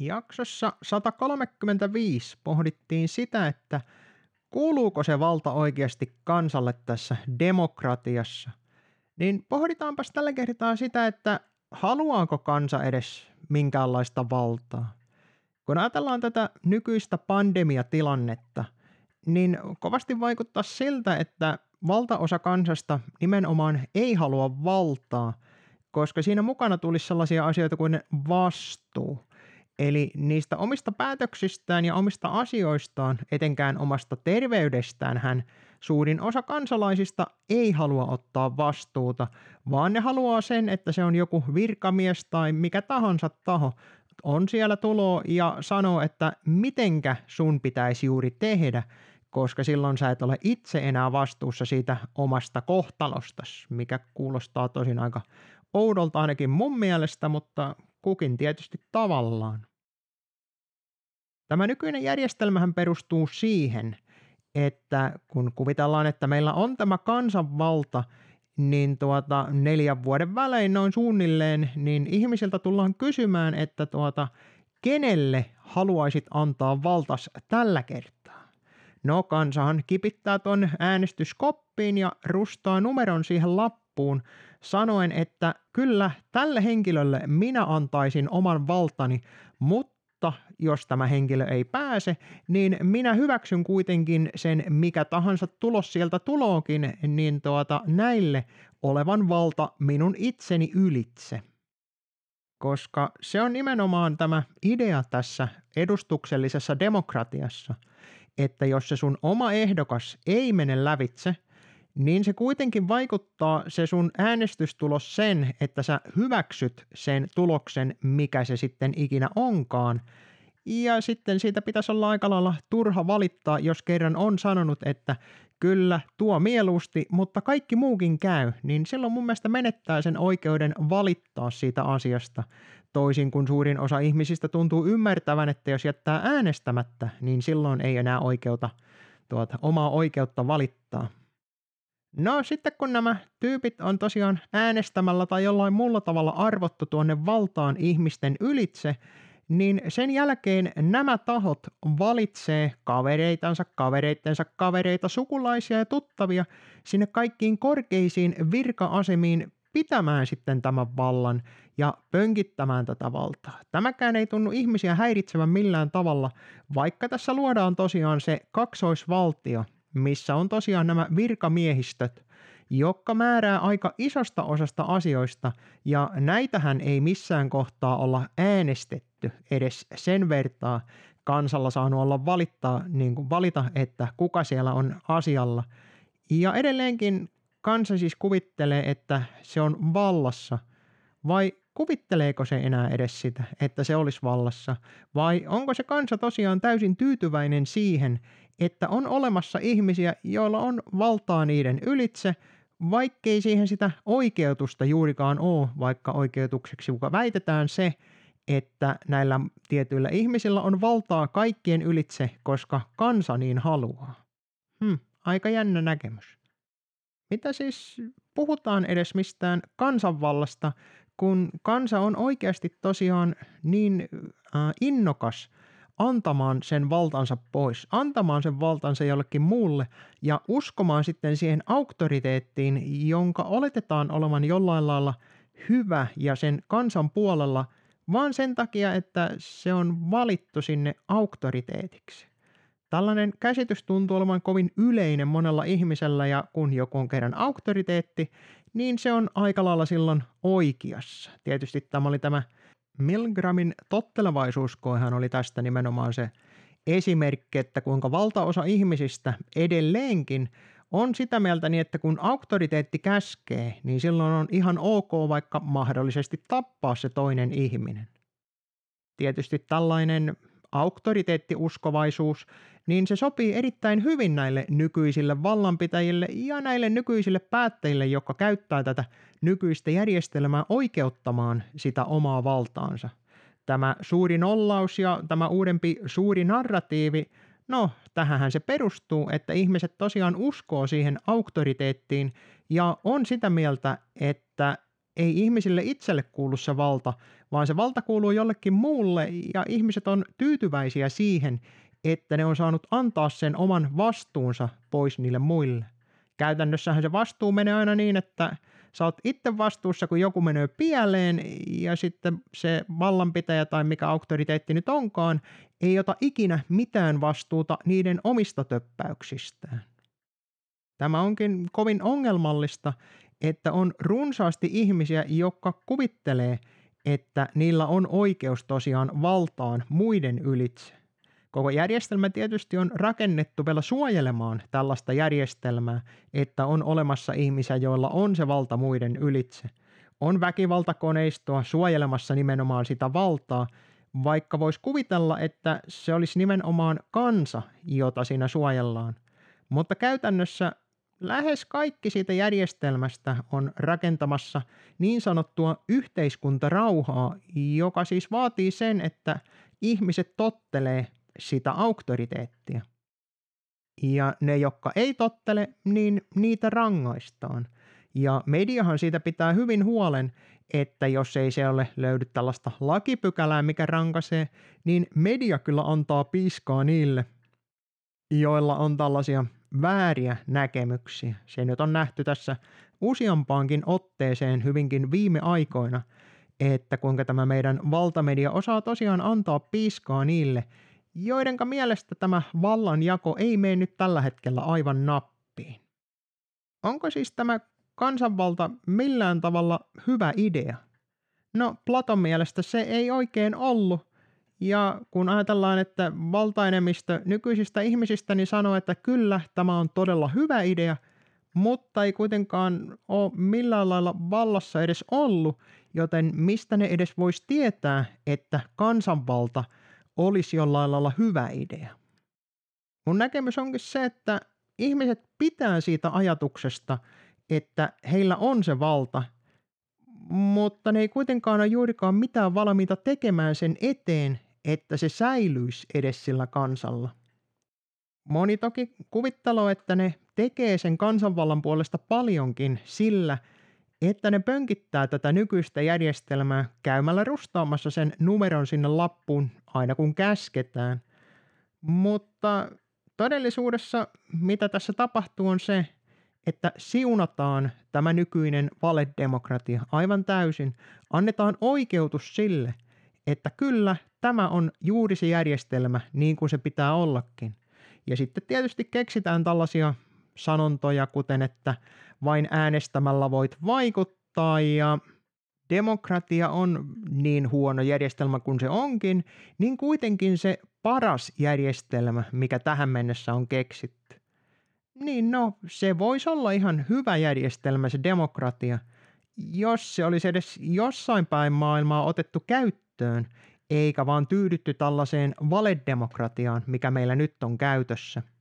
Jaksossa 135 pohdittiin sitä, että kuuluuko se valta oikeasti kansalle tässä demokratiassa. Niin pohditaanpas tällä kertaa sitä, että haluaako kansa edes minkäänlaista valtaa. Kun ajatellaan tätä nykyistä pandemiatilannetta, niin kovasti vaikuttaa siltä, että valtaosa kansasta nimenomaan ei halua valtaa, koska siinä mukana tulisi sellaisia asioita kuin vastuu. Eli niistä omista päätöksistään ja omista asioistaan, etenkään omasta terveydestään hän suurin osa kansalaisista ei halua ottaa vastuuta, vaan ne haluaa sen, että se on joku virkamies tai mikä tahansa taho, on siellä tulo ja sanoo, että mitenkä sun pitäisi juuri tehdä, koska silloin sä et ole itse enää vastuussa siitä omasta kohtalostas, mikä kuulostaa tosin aika oudolta ainakin mun mielestä, mutta kukin tietysti tavallaan. Tämä nykyinen järjestelmähän perustuu siihen, että kun kuvitellaan, että meillä on tämä kansanvalta, niin tuota, neljän vuoden välein noin suunnilleen, niin ihmisiltä tullaan kysymään, että tuota, kenelle haluaisit antaa valtas tällä kertaa? No kansahan kipittää ton äänestyskoppiin ja rustaa numeron siihen lappuun sanoen, että kyllä tälle henkilölle minä antaisin oman valtani, mutta mutta jos tämä henkilö ei pääse, niin minä hyväksyn kuitenkin sen mikä tahansa tulos sieltä tulookin, niin tuota, näille olevan valta minun itseni ylitse. Koska se on nimenomaan tämä idea tässä edustuksellisessa demokratiassa, että jos se sun oma ehdokas ei mene lävitse – niin se kuitenkin vaikuttaa se sun äänestystulos sen, että sä hyväksyt sen tuloksen, mikä se sitten ikinä onkaan. Ja sitten siitä pitäisi olla aika lailla turha valittaa, jos kerran on sanonut, että kyllä, tuo mieluusti, mutta kaikki muukin käy, niin silloin mun mielestä menettää sen oikeuden valittaa siitä asiasta. Toisin kuin suurin osa ihmisistä tuntuu ymmärtävän, että jos jättää äänestämättä, niin silloin ei enää oikeuta, tuota, omaa oikeutta valittaa. No sitten kun nämä tyypit on tosiaan äänestämällä tai jollain muulla tavalla arvottu tuonne valtaan ihmisten ylitse, niin sen jälkeen nämä tahot valitsee kavereitansa, kavereittensa kavereita, sukulaisia ja tuttavia sinne kaikkiin korkeisiin virka-asemiin pitämään sitten tämän vallan ja pönkittämään tätä valtaa. Tämäkään ei tunnu ihmisiä häiritsevän millään tavalla, vaikka tässä luodaan tosiaan se kaksoisvaltio, missä on tosiaan nämä virkamiehistöt, jotka määrää aika isosta osasta asioista, ja näitähän ei missään kohtaa olla äänestetty edes sen vertaa. Kansalla saanut olla valittaa, niin kuin valita, että kuka siellä on asialla. Ja edelleenkin kansa siis kuvittelee, että se on vallassa, vai kuvitteleeko se enää edes sitä, että se olisi vallassa, vai onko se kansa tosiaan täysin tyytyväinen siihen, että on olemassa ihmisiä, joilla on valtaa niiden ylitse, vaikkei siihen sitä oikeutusta juurikaan ole, vaikka oikeutukseksi kuka väitetään se, että näillä tietyillä ihmisillä on valtaa kaikkien ylitse, koska kansa niin haluaa. Hmm, aika jännä näkemys. Mitä siis puhutaan edes mistään kansanvallasta, kun kansa on oikeasti tosiaan niin äh, innokas antamaan sen valtansa pois, antamaan sen valtansa jollekin muulle ja uskomaan sitten siihen auktoriteettiin, jonka oletetaan olevan jollain lailla hyvä ja sen kansan puolella, vaan sen takia, että se on valittu sinne auktoriteetiksi. Tällainen käsitys tuntuu olevan kovin yleinen monella ihmisellä ja kun joku on kerran auktoriteetti, niin se on aika lailla silloin oikeassa. Tietysti tämä oli tämä Milgramin tottelevaisuuskoehan oli tästä nimenomaan se esimerkki, että kuinka valtaosa ihmisistä edelleenkin on sitä mieltä niin, että kun auktoriteetti käskee, niin silloin on ihan ok vaikka mahdollisesti tappaa se toinen ihminen. Tietysti tällainen auktoriteettiuskovaisuus, niin se sopii erittäin hyvin näille nykyisille vallanpitäjille ja näille nykyisille päättäjille, jotka käyttää tätä nykyistä järjestelmää oikeuttamaan sitä omaa valtaansa. Tämä suuri nollaus ja tämä uudempi suuri narratiivi, no tähän se perustuu, että ihmiset tosiaan uskoo siihen auktoriteettiin ja on sitä mieltä, että ei ihmisille itselle kuulu se valta, vaan se valta kuuluu jollekin muulle ja ihmiset on tyytyväisiä siihen, että ne on saanut antaa sen oman vastuunsa pois niille muille. Käytännössähän se vastuu menee aina niin, että sä oot itse vastuussa, kun joku menee pieleen ja sitten se vallanpitäjä tai mikä auktoriteetti nyt onkaan, ei ota ikinä mitään vastuuta niiden omista töppäyksistään. Tämä onkin kovin ongelmallista, että on runsaasti ihmisiä, jotka kuvittelee, että niillä on oikeus tosiaan valtaan muiden ylitse. Koko järjestelmä tietysti on rakennettu vielä suojelemaan tällaista järjestelmää, että on olemassa ihmisiä, joilla on se valta muiden ylitse. On väkivaltakoneistoa suojelemassa nimenomaan sitä valtaa, vaikka voisi kuvitella, että se olisi nimenomaan kansa, jota siinä suojellaan. Mutta käytännössä lähes kaikki siitä järjestelmästä on rakentamassa niin sanottua yhteiskuntarauhaa, joka siis vaatii sen, että ihmiset tottelee sitä auktoriteettia. Ja ne, jotka ei tottele, niin niitä rangaistaan. Ja mediahan siitä pitää hyvin huolen, että jos ei se ole löydy tällaista lakipykälää, mikä rankaisee, niin media kyllä antaa piiskaa niille, joilla on tällaisia vääriä näkemyksiä. Se nyt on nähty tässä useampaankin otteeseen hyvinkin viime aikoina, että kuinka tämä meidän valtamedia osaa tosiaan antaa piiskaa niille, joidenka mielestä tämä vallanjako ei mene nyt tällä hetkellä aivan nappiin. Onko siis tämä kansanvalta millään tavalla hyvä idea? No Platon mielestä se ei oikein ollut, ja kun ajatellaan, että valtaenemmistö nykyisistä ihmisistä niin sanoo, että kyllä, tämä on todella hyvä idea, mutta ei kuitenkaan ole millään lailla vallassa edes ollut, joten mistä ne edes voisi tietää, että kansanvalta olisi jollain lailla hyvä idea. Mun näkemys onkin se, että ihmiset pitää siitä ajatuksesta, että heillä on se valta, mutta ne ei kuitenkaan ole juurikaan mitään valmiita tekemään sen eteen, että se säilyisi edes sillä kansalla. Moni toki kuvitteloo, että ne tekee sen kansanvallan puolesta paljonkin sillä, että ne pönkittää tätä nykyistä järjestelmää käymällä rustaamassa sen numeron sinne lappuun aina kun käsketään. Mutta todellisuudessa mitä tässä tapahtuu on se, että siunataan tämä nykyinen valedemokratia aivan täysin. Annetaan oikeutus sille, että kyllä tämä on juuri se järjestelmä niin kuin se pitää ollakin. Ja sitten tietysti keksitään tällaisia sanontoja, kuten että vain äänestämällä voit vaikuttaa ja demokratia on niin huono järjestelmä kuin se onkin, niin kuitenkin se paras järjestelmä, mikä tähän mennessä on keksitty. Niin no, se voisi olla ihan hyvä järjestelmä se demokratia, jos se olisi edes jossain päin maailmaa otettu käyttöön, eikä vaan tyydytty tällaiseen valedemokratiaan, mikä meillä nyt on käytössä –